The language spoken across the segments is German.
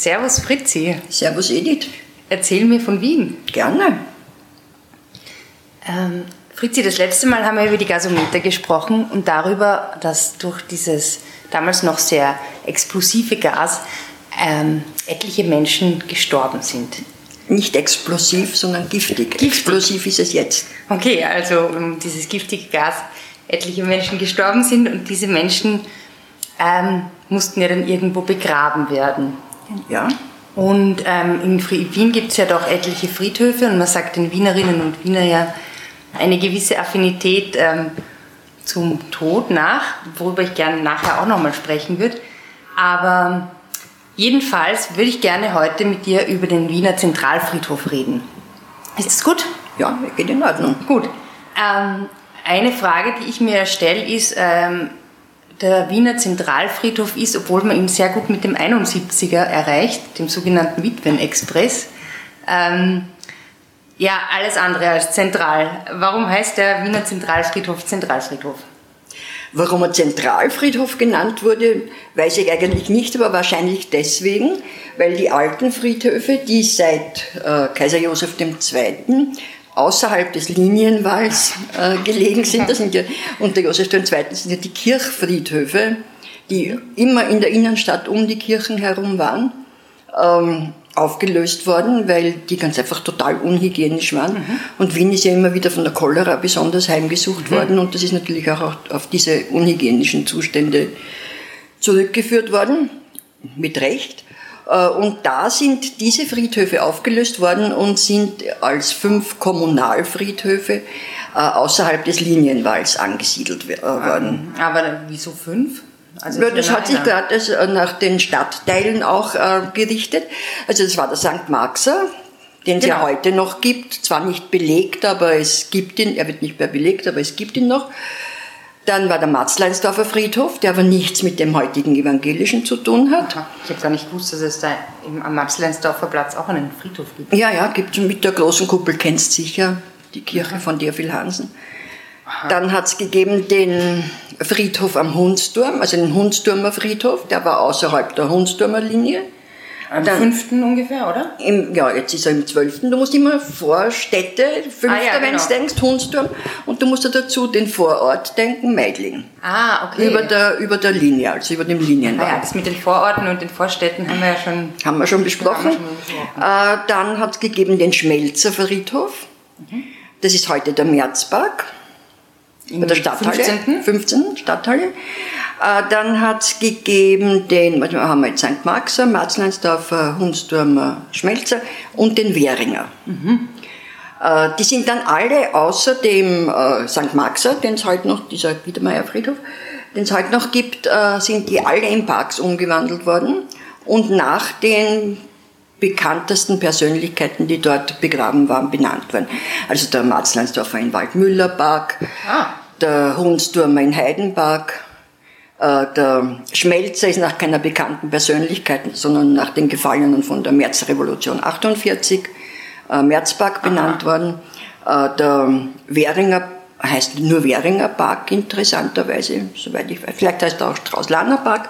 Servus Fritzi. Servus Edith. Erzähl mir von Wien. Gerne. Ähm, Fritzi, das letzte Mal haben wir über die Gasometer gesprochen und darüber, dass durch dieses damals noch sehr explosive Gas ähm, etliche Menschen gestorben sind. Nicht explosiv, sondern giftig. giftig. Explosiv ist es jetzt. Okay, also um dieses giftige Gas etliche Menschen gestorben sind und diese Menschen ähm, mussten ja dann irgendwo begraben werden. Ja. Und ähm, in Wien gibt es ja doch etliche Friedhöfe und man sagt den Wienerinnen und Wiener ja eine gewisse Affinität ähm, zum Tod nach, worüber ich gerne nachher auch nochmal sprechen würde. Aber jedenfalls würde ich gerne heute mit dir über den Wiener Zentralfriedhof reden. Ist das gut? Ja, geht in Ordnung. Gut. Ähm, eine Frage, die ich mir stelle, ist, ähm, der Wiener Zentralfriedhof ist, obwohl man ihn sehr gut mit dem 71er erreicht, dem sogenannten Witwen-Express, ähm, ja, alles andere als zentral. Warum heißt der Wiener Zentralfriedhof Zentralfriedhof? Warum er Zentralfriedhof genannt wurde, weiß ich eigentlich nicht, aber wahrscheinlich deswegen, weil die alten Friedhöfe, die seit äh, Kaiser Joseph II. Außerhalb des Linienwalls äh, gelegen sind, das sind ja unter Joseph II. sind ja die Kirchfriedhöfe, die immer in der Innenstadt um die Kirchen herum waren. Ähm, aufgelöst worden, weil die ganz einfach total unhygienisch waren. Mhm. Und Wien ist ja immer wieder von der Cholera besonders heimgesucht mhm. worden und das ist natürlich auch auf diese unhygienischen Zustände zurückgeführt worden, mit Recht. Äh, und da sind diese Friedhöfe aufgelöst worden und sind als fünf Kommunalfriedhöfe äh, außerhalb des Linienwalls angesiedelt äh, worden. Aber wieso fünf? Also ja, das hat sich gerade nach den Stadtteilen auch äh, gerichtet. Also das war der St. Marxer, den es genau. ja heute noch gibt. Zwar nicht belegt, aber es gibt ihn. Er wird nicht mehr belegt, aber es gibt ihn noch. Dann war der Matzleinsdorfer Friedhof, der aber nichts mit dem heutigen Evangelischen zu tun hat. Aha. Ich habe gar nicht gewusst, dass es da am Matzleinsdorfer Platz auch einen Friedhof gibt. Ja, ja, gibt es mit der großen Kuppel, kennst sicher, die Kirche von Dirfil Hansen. Dann hat es gegeben den Friedhof am Hundsturm, also den Hundsturmer Friedhof, der war außerhalb der Hundsturmer Linie. Am Dann, fünften ungefähr, oder? Im, ja, jetzt ist er im zwölften. Du musst immer Vorstädte, fünfter, ah, ja, wenn du genau. denkst, Hundsturm. Und du musst dazu den Vorort denken, Meidling. Ah, okay. Über der, über der Linie, also über dem Linienwand. Ah, ja, das mit den Vororten und den Vorstädten haben wir ja schon, haben wir schon besprochen. Wir schon besprochen. Äh, dann hat es gegeben den Schmelzer Friedhof. Mhm. Das ist heute der Märzpark in der Stadthalle. 15. 15. Stadthalle. Äh, dann hat es gegeben den, was haben wir jetzt, St. Maxer, Marzleinsdorfer, Hunsturmer, Schmelzer und den Währinger. Mhm. Äh, die sind dann alle außer dem äh, St. Maxer, den es heute noch, dieser Biedermeier Friedhof, den es heute noch gibt, sind die alle in Parks umgewandelt worden und nach den bekanntesten Persönlichkeiten, die dort begraben waren, benannt worden. Also der Marzleinsdorfer in Waldmüllerpark, ah der Hundsturmer in Heidenberg, äh, der Schmelzer ist nach keiner bekannten Persönlichkeit, sondern nach den Gefallenen von der Märzrevolution 48, äh, Märzpark benannt Aha. worden. Äh, der Währinger heißt nur Währinger Park, interessanterweise, soweit ich weiß. Vielleicht heißt er auch Straußlaner Park.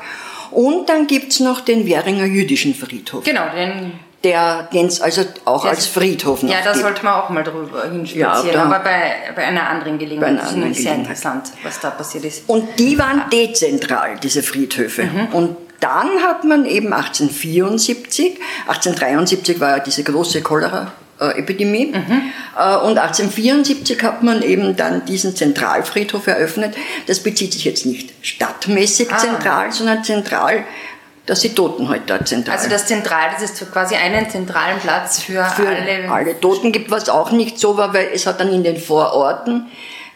Und dann gibt's noch den Währinger jüdischen Friedhof. Genau, den der den es also auch ja, als Friedhof noch Ja, da sollte man auch mal drüber hinspazieren, ja, aber bei, bei einer anderen Gelegenheit. Bei einer anderen das ist sehr interessant, was da passiert ist. Und die waren dezentral, diese Friedhöfe. Mhm. Und dann hat man eben 1874, 1873 war ja diese große Cholera, Epidemie. Mhm. Äh, und 1874 hat man eben dann diesen Zentralfriedhof eröffnet. Das bezieht sich jetzt nicht stadtmäßig ah. zentral, sondern zentral dass die Toten heute dort sind. Also das Zentral, das ist quasi einen zentralen Platz für, für alle. alle Toten gibt, was auch nicht so war, weil es hat dann in den Vororten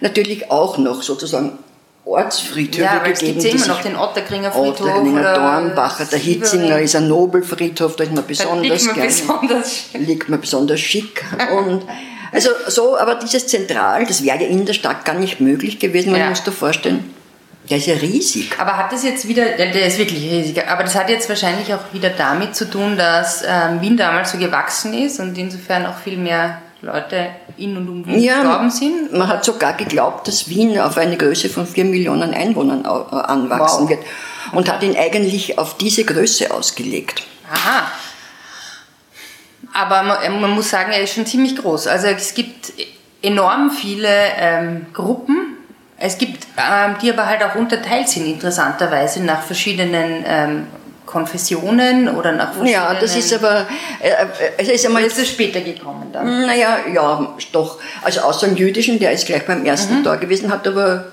natürlich auch noch sozusagen Ortsfriedhöfe ja, gegeben. Es gibt immer noch den Otterkringer Friedhof. Otterkringer, Dornbacher, der Hitzinger ist ein Nobelfriedhof, da ist man besonders liegt man besonders, liegt man besonders schick. Und also so, aber dieses Zentral, das wäre ja in der Stadt gar nicht möglich gewesen, man ja. muss da vorstellen der ist ja riesig. Aber hat das jetzt wieder, der ist wirklich riesig, aber das hat jetzt wahrscheinlich auch wieder damit zu tun, dass ähm, Wien damals so gewachsen ist und insofern auch viel mehr Leute in und um Wien ja, gestorben sind? Man hat sogar geglaubt, dass Wien auf eine Größe von vier Millionen Einwohnern äh, anwachsen wow. wird und hat ihn eigentlich auf diese Größe ausgelegt. Aha. Aber man, man, muss sagen, er ist schon ziemlich groß. Also es gibt enorm viele ähm, Gruppen. Es gibt, ähm, die aber halt auch unterteilt sind, interessanterweise, nach verschiedenen ähm, Konfessionen oder nach verschiedenen... Ja, das ist aber... Äh, äh es ist einmal... Ist später gekommen dann? Naja, ja, doch. Also außer dem jüdischen, der ist gleich beim ersten mhm. da gewesen, hat aber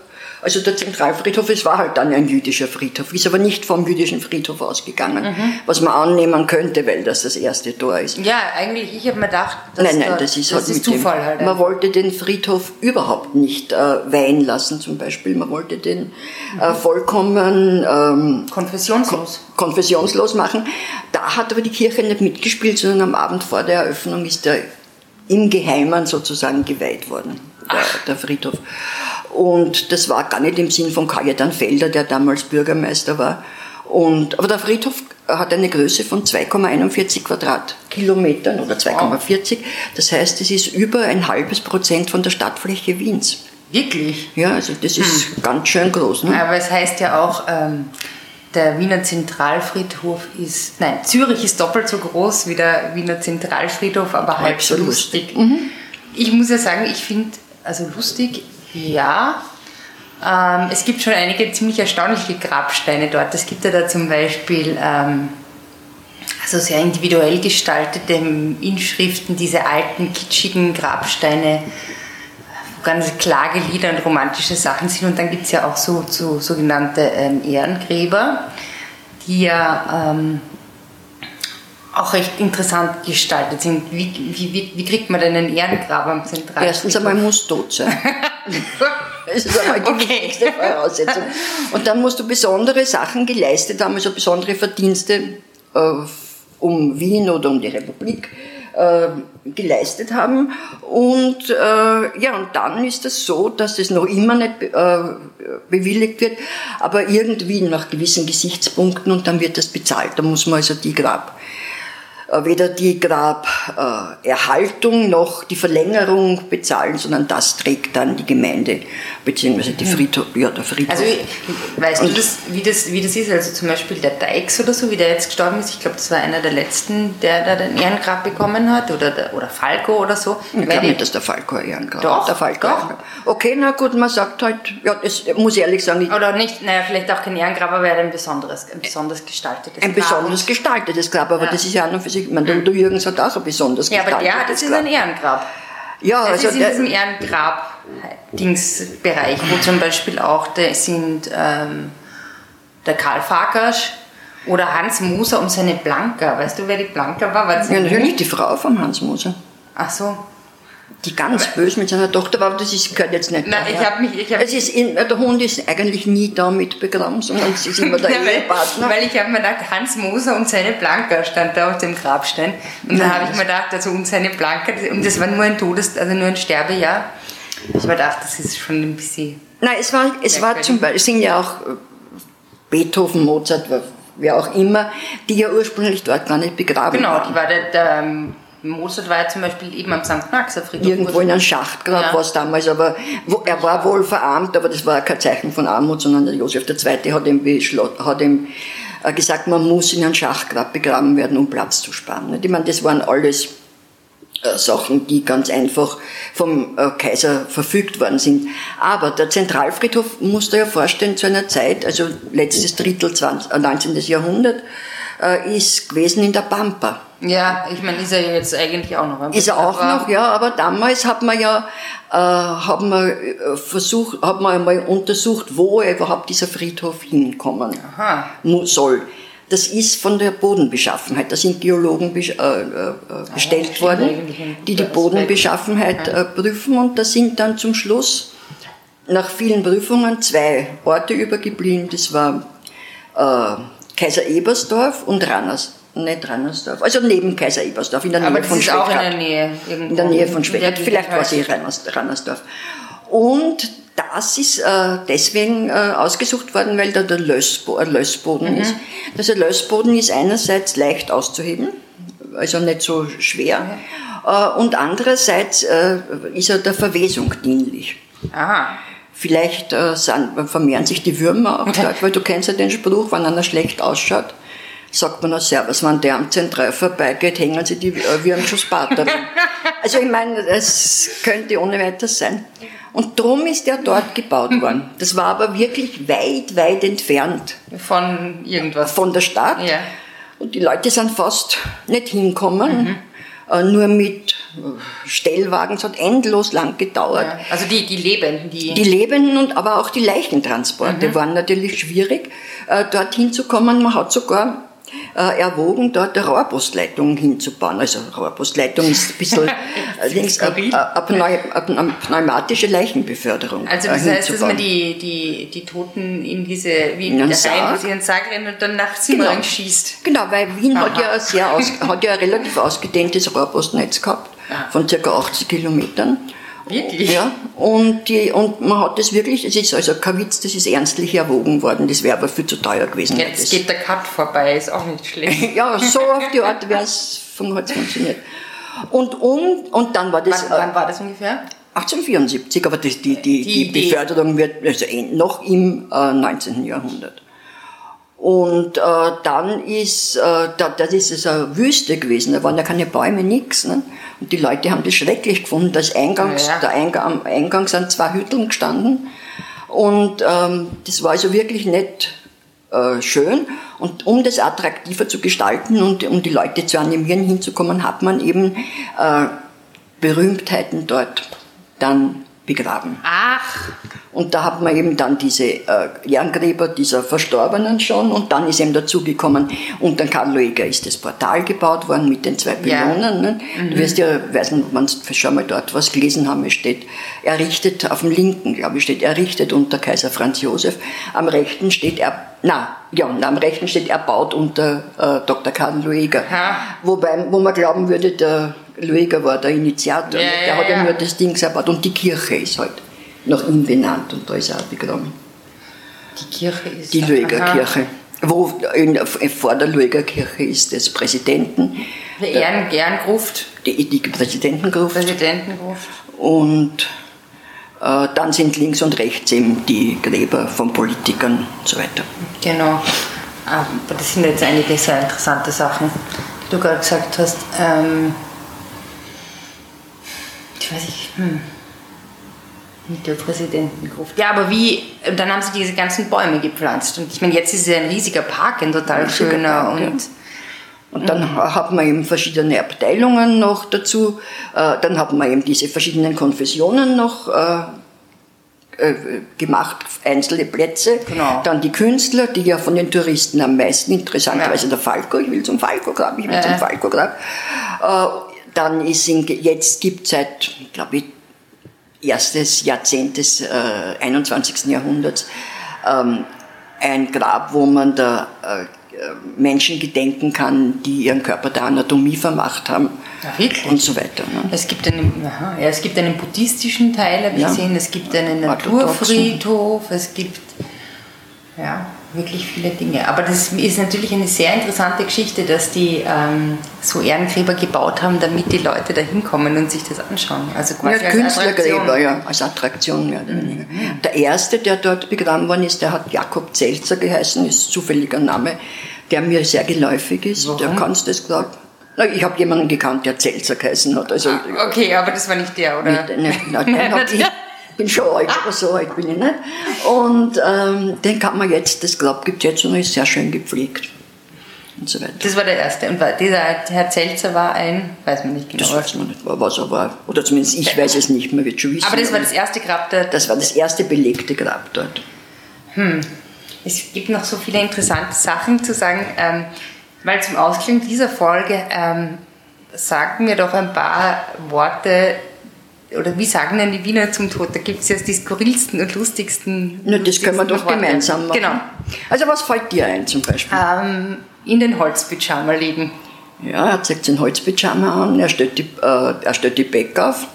also der Zentralfriedhof, es war halt dann ein jüdischer Friedhof, ist aber nicht vom jüdischen Friedhof ausgegangen, mhm. was man annehmen könnte, weil das das erste Tor ist. Ja, eigentlich, ich habe mir gedacht, dass nein, nein, das ist, das halt ist Zufall dem, halt. Man wollte den Friedhof überhaupt nicht äh, weihen lassen, zum Beispiel. Man wollte den äh, vollkommen ähm, konfessionslos. Kon konfessionslos machen. Da hat aber die Kirche nicht mitgespielt, sondern am Abend vor der Eröffnung ist er im Geheimen sozusagen geweiht worden, der, der Friedhof. Und das war gar nicht im Sinn von Kajetan Felder, der damals Bürgermeister war. Und, aber der Friedhof hat eine Größe von 2,41 Quadratkilometern oder 2,40. Das heißt, es ist über ein halbes Prozent von der Stadtfläche Wiens. Wirklich? Ja, also das ist hm. ganz schön groß. Ne? Aber es heißt ja auch, ähm, der Wiener Zentralfriedhof ist, nein, Zürich ist doppelt so groß wie der Wiener Zentralfriedhof, aber halb so lustig. lustig. Mhm. Ich muss ja sagen, ich finde, also lustig, ja, ähm, es gibt schon einige ziemlich erstaunliche Grabsteine dort. Es gibt ja da zum Beispiel ähm, also sehr individuell gestaltete Inschriften, diese alten, kitschigen Grabsteine, wo ganz Klagelieder und romantische Sachen sind. Und dann gibt es ja auch so, so sogenannte ähm, Ehrengräber, die ja ähm, auch recht interessant gestaltet sind. Wie, wie, wie, kriegt man denn einen Ehrengrab am Zentralfriedhof? Erstens einmal muss tot sein. das ist einmal die okay. wichtigste Voraussetzung. Und dann musst du besondere Sachen geleistet haben, also besondere Verdienste äh, um Wien oder um die Republik äh, geleistet haben. Und äh, ja, und dann ist es so, dass es noch immer nicht äh, bewilligt wird, aber irgendwie nach gewissen Gesichtspunkten und dann wird das bezahlt. Da muss man also die Grab weder die Graberhaltung noch die Verlängerung bezahlen, sondern das trägt dann die Gemeinde beziehungsweise die Friedhof, ja, der Friedhof. Also weißt und du, das, wie, das, wie das ist? Also zum Beispiel der Deix oder so, wie der jetzt gestorben ist, ich glaube, das war einer der letzten, der da den Ehrengrab bekommen hat, oder, der, oder Falco oder so. Ich glaube nicht, dass der Falco Ehrengrab Doch, der Falco doch. Okay, na gut, man sagt halt, ja, das muss ich ehrlich sagen. Ich oder nicht, naja, vielleicht auch kein Ehrengrab, aber er ein besonderes, ein besonders gestaltetes Ein Grab. besonders gestaltetes Grab, aber ja. das ist ja auch noch für sich, ich meine, der Jürgens hat auch ein besonders ja, aber der, das ist ein Ehrengrab. Ja, also ist in diesem Ehrengrab-Dingsbereich, wo zum Beispiel auch der, sind ähm, der Karl Farkasch oder Hans Moser und seine Blanka. Weißt du, wer die Blanka war? war ja, natürlich die Frau von Hans Moser. Ach so die ganz aber böse mit seiner Tochter war, aber das ist, gehört jetzt nicht. Nein, ich habe mich. Ich hab es ist in, der Hund ist eigentlich nie damit begraben, sondern es ist immer der Ehepartner. Weil ich habe mir gedacht, Hans Moser und seine Blanka stand da auf dem Grabstein. Und da habe ich mir gedacht, also und seine Blanka, und das war nur ein Todes-, also nur ein Sterbejahr. Ich habe mir gedacht, das ist schon ein bisschen. Nein, es war, es war zum Beispiel, es sind ja auch äh, Beethoven, Mozart, wer auch immer, die ja ursprünglich dort gar nicht begraben genau, waren. Genau, die war der, der Mozart war ja zum Beispiel eben am St. Maxer Friedhof. Irgendwo in einem Schachtgrab ja. war es damals, aber wo, er war wohl verarmt, aber das war kein Zeichen von Armut, sondern der Josef II. hat ihm, hat ihm äh, gesagt, man muss in einem Schachtgrab begraben werden, um Platz zu sparen. Ich meine, das waren alles äh, Sachen, die ganz einfach vom äh, Kaiser verfügt worden sind. Aber der Zentralfriedhof musst du ja vorstellen zu einer Zeit, also letztes Drittel 20, 19. Jahrhundert, ist gewesen in der Pampa. Ja, ich meine, ist er jetzt eigentlich auch noch. Ist er auch noch, ja, aber damals hat man ja, äh, hat man äh, versucht, hat man einmal untersucht, wo überhaupt dieser Friedhof hinkommen Aha. soll. Das ist von der Bodenbeschaffenheit. Da sind Geologen äh, äh, bestellt ja, worden, die die Bodenbeschaffenheit äh, prüfen und da sind dann zum Schluss nach vielen Prüfungen zwei Orte übergeblieben. Das war äh, Kaiser Ebersdorf und Ranners nicht Rannersdorf, also neben Kaiser Ebersdorf, in der Nähe Aber von Schweckert. auch in der Nähe. In der Nähe von Schweckert, vielleicht war es eh Rannersdorf. Und das ist äh, deswegen äh, ausgesucht worden, weil da der Lössbo äh, Lössboden mhm. ist. Also Lössboden ist einerseits leicht auszuheben, also nicht so schwer, mhm. und andererseits äh, ist er der Verwesung dienlich. Aha. Vielleicht äh, sind, vermehren sich die Würmer auch dort, weil du kennst ja den Spruch, wenn einer schlecht ausschaut, sagt man auch Servus, wenn der am Zentral vorbeigeht, hängen sie die äh, wie am Schusspater. also ich meine, es könnte ohne weiteres sein. Und drum ist der dort gebaut worden. Das war aber wirklich weit, weit entfernt. Von irgendwas? Von der Stadt. Ja. Und die Leute sind fast nicht hinkommen. Mhm. Äh, nur mit äh, Stellwagen, es hat endlos lang gedauert. Ja. Also die, die Lebenden, die... Die Lebenden und aber auch die Leichentransporte mhm. waren natürlich schwierig, dorthin zu kommen. Man hat sogar erwogen, dort eine Rohrpostleitung hinzubauen. Also Rohrpostleitung ist ein bisschen äh, eine pneumatische Leichenbeförderung. Also das heißt, dass man die, die, die Toten in diese, wie in der Sarg, aus ihren Sarg rennen und dann nach Simmering genau. schießt. Genau, weil Wien hat ja, sehr aus, hat ja ein relativ ausgedehntes Rohrpostnetz gehabt, von ca. 80 Kilometern. Wirklich? Ja, und, die, und man hat das wirklich, das ist also kein Witz, das ist ernstlich erwogen worden, das wäre aber viel zu teuer gewesen. Jetzt geht der Cut vorbei, ist auch nicht schlecht. ja, so auf die Art wäre es funktioniert. Und, um, und dann war das... Wann, wann war das ungefähr? 1874, aber das, die, die, die, die Beförderung wird also noch im äh, 19. Jahrhundert. Und äh, dann ist, äh, da, das ist es eine Wüste gewesen, da waren ja keine Bäume, nichts. Ne? Und die Leute haben das schrecklich gefunden. Das Eingangs, ja, ja. Der Eingang, am Eingang sind zwei Hütteln gestanden. Und ähm, das war also wirklich nicht äh, schön. Und um das attraktiver zu gestalten und um die Leute zu animieren, hinzukommen, hat man eben äh, Berühmtheiten dort dann begraben. Ach. Und da hat man eben dann diese äh, Ehrengräber dieser Verstorbenen schon und dann ist eben dazugekommen, unter Karl Lueger ist das Portal gebaut worden mit den zwei Pylonen. Ja. Ne? Mhm. Du wirst ja, weiß nicht, wenn du schon mal dort was gelesen haben, es steht errichtet, auf dem linken, glaube ich, steht errichtet unter Kaiser Franz Josef, am rechten steht er, na, ja, und am rechten steht erbaut unter äh, Dr. Karl Lueger. Wobei, wo man glauben würde, der Lueger war der Initiator, ja, der ja, hat ja nur das Ding gebaut und die Kirche ist halt nach ihm benannt und da ist er auch begraben. Die Kirche ist. Die Lueger-Kirche. Wo in, vor der Lueger-Kirche ist das Präsidenten. Der Ehren, Ehrengruft. Die, die Präsidentengruft. Präsidentengruft. Und äh, dann sind links und rechts eben die Gräber von Politikern und so weiter. Genau. Aber das sind jetzt einige sehr interessante Sachen, die du gerade gesagt hast. Ähm, ich weiß nicht, hm. Mit der Präsidentengruft. Ja, aber wie, dann haben sie diese ganzen Bäume gepflanzt. Und ich meine, jetzt ist es ein riesiger Park, ein total schöner. Park, und, ja. und dann mhm. hat man eben verschiedene Abteilungen noch dazu. Äh, dann hat man eben diese verschiedenen Konfessionen noch äh, äh, gemacht, einzelne Plätze. Genau. Dann die Künstler, die ja von den Touristen am meisten interessanterweise ja. der Falco, ich will zum Falco Grab, ich will ja. zum Falco Grab. Dann ist in, jetzt gibt seit, glaube ich, erstes Jahrzehnt des äh, 21. Jahrhunderts ähm, ein Grab, wo man da äh, Menschen gedenken kann, die ihren Körper der Anatomie vermacht haben. Wirklich? Und so weiter. Ne? Es, gibt einen, aha, ja, es gibt einen buddhistischen Teil, habe ich ja. gesehen, es gibt einen Naturfriedhof, es gibt ja, wirklich viele Dinge. Aber das ist natürlich eine sehr interessante Geschichte, dass die ähm, so Ehrengräber gebaut haben, damit die Leute da hinkommen und sich das anschauen. Also quasi ja, als Künstlergräber, Attraktion. ja, als Attraktion mehr oder weniger. Mhm. Der erste, der dort begraben worden ist, der hat Jakob Zelzer geheißen, ist zufälliger Name, der mir sehr geläufig ist. Warum? Der kannst das glauben. Ich habe jemanden gekannt, der Zelzer geheißen hat. Also, ah, okay, aber das war nicht der, oder? Nicht, nicht, nein, nein, bin schon alt, aber so alt bin ich nicht. Und ähm, den kann man jetzt, das Grab gibt jetzt und ist sehr schön gepflegt. Und so weiter. Das war der erste. Und dieser Herr Zelzer war ein, weiß man nicht genau. Das weiß man nicht, was er war. Oder zumindest ich weiß es nicht, man wird schon wissen. Aber das war das erste Grab dort? Das war das erste belegte Grab dort. Hm. Es gibt noch so viele interessante Sachen zu sagen, ähm, weil zum Ausklang dieser Folge ähm, sagen wir doch ein paar Worte oder wie sagen denn die Wiener zum Tod? Da gibt es ja die skurrilsten und lustigsten. Na, das können wir doch Worte. gemeinsam machen. Genau. Also was fällt dir ein zum Beispiel? Ähm, in den Holzpyjama legen. Ja, er zieht den Holzpyjama an, er stellt die, äh, er stellt die Beck auf.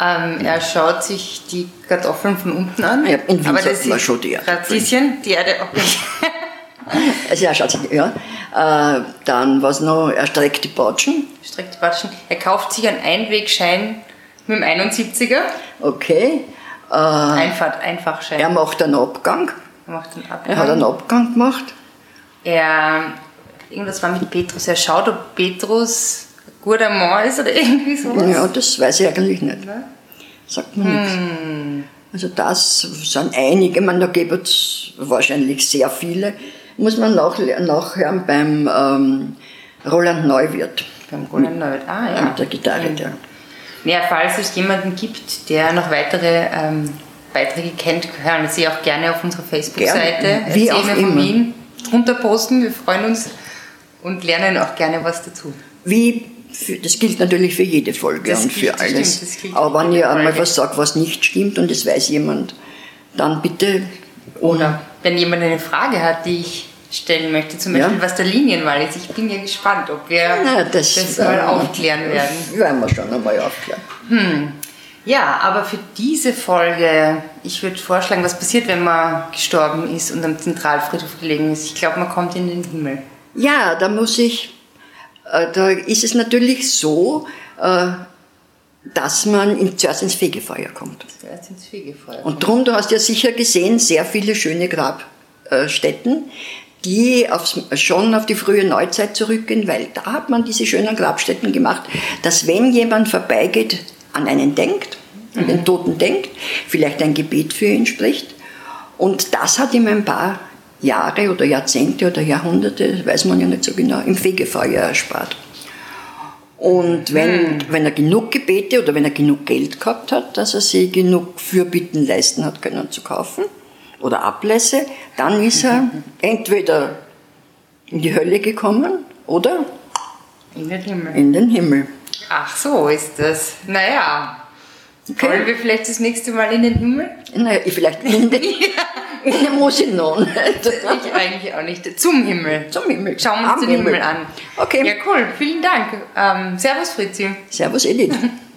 Ähm, er schaut sich die Kartoffeln von unten an. Ja, in Wien Aber das man schon die Erde. Radieschen, die Erde, okay. also er schaut sich, ja. Äh, dann was noch, er streckt die Batschen. Streckt die Batschen. Er kauft sich einen Einwegschein mit dem 71er. Okay. Äh, Einfach, Einfachschein. Er macht einen Abgang. Er macht einen Abgang. Er hat einen Abgang gemacht. Er irgendwas war mit Petrus. Er schaut, ob Petrus ein guter Mann ist oder irgendwie sowas. Ja, das weiß ich eigentlich nicht. Sagt man hm. nichts. Also das sind einige, man, da gibt es wahrscheinlich sehr viele. Muss man nach, nachhören beim ähm, Roland Neuwirth. Beim Roland Neuwirth, ah ja. Mit der Gitarre, ja. Ja, falls es jemanden gibt, der noch weitere ähm, Beiträge kennt, hören Sie auch gerne auf unserer Facebook-Seite Wie auch von Wien drunter posten. Wir freuen uns und lernen auch gerne was dazu. Wie für, das gilt natürlich für jede Folge das und gilt, für alles. Stimmt, Aber wenn ihr einmal was sagt, was nicht stimmt und es weiß jemand, dann bitte. Oder wenn jemand eine Frage hat, die ich stellen möchte, zum Beispiel ja. was der Linienwahl ist. Ich bin ja gespannt, ob wir Na, das, das mal aufklären werden. Werden wir schon einmal aufklären. Hm. Ja, aber für diese Folge, ich würde vorschlagen, was passiert, wenn man gestorben ist und am Zentralfriedhof gelegen ist. Ich glaube, man kommt in den Himmel. Ja, da muss ich, äh, da ist es natürlich so, äh, dass man in, zuerst ins Fegefeuer kommt. Zuerst ins Fegefeuer. Und darum, du hast ja sicher gesehen, sehr viele schöne Grabstätten, die aufs, schon auf die frühe Neuzeit zurückgehen, weil da hat man diese schönen Grabstätten gemacht, dass wenn jemand vorbeigeht, an einen denkt, an den Toten denkt, vielleicht ein Gebet für ihn spricht. Und das hat ihm ein paar Jahre oder Jahrzehnte oder Jahrhunderte, weiß man ja nicht so genau, im Fegefeuer erspart. Und wenn, mhm. wenn er genug Gebete oder wenn er genug Geld gehabt hat, dass er sich genug Fürbitten leisten hat können zu kaufen oder Ablässe, dann ist er entweder in die Hölle gekommen oder in den Himmel. In den Himmel. Ach so ist das. Naja. Okay. Wollen wir vielleicht das nächste Mal in den Himmel? Naja, vielleicht in den, den muss ich noch nicht. Ich eigentlich auch nicht. Zum Himmel. Zum Himmel. Schauen wir uns den Himmel. Himmel an. Okay. Ja, cool. Vielen Dank. Ähm, servus, Fritzi. Servus, Edith.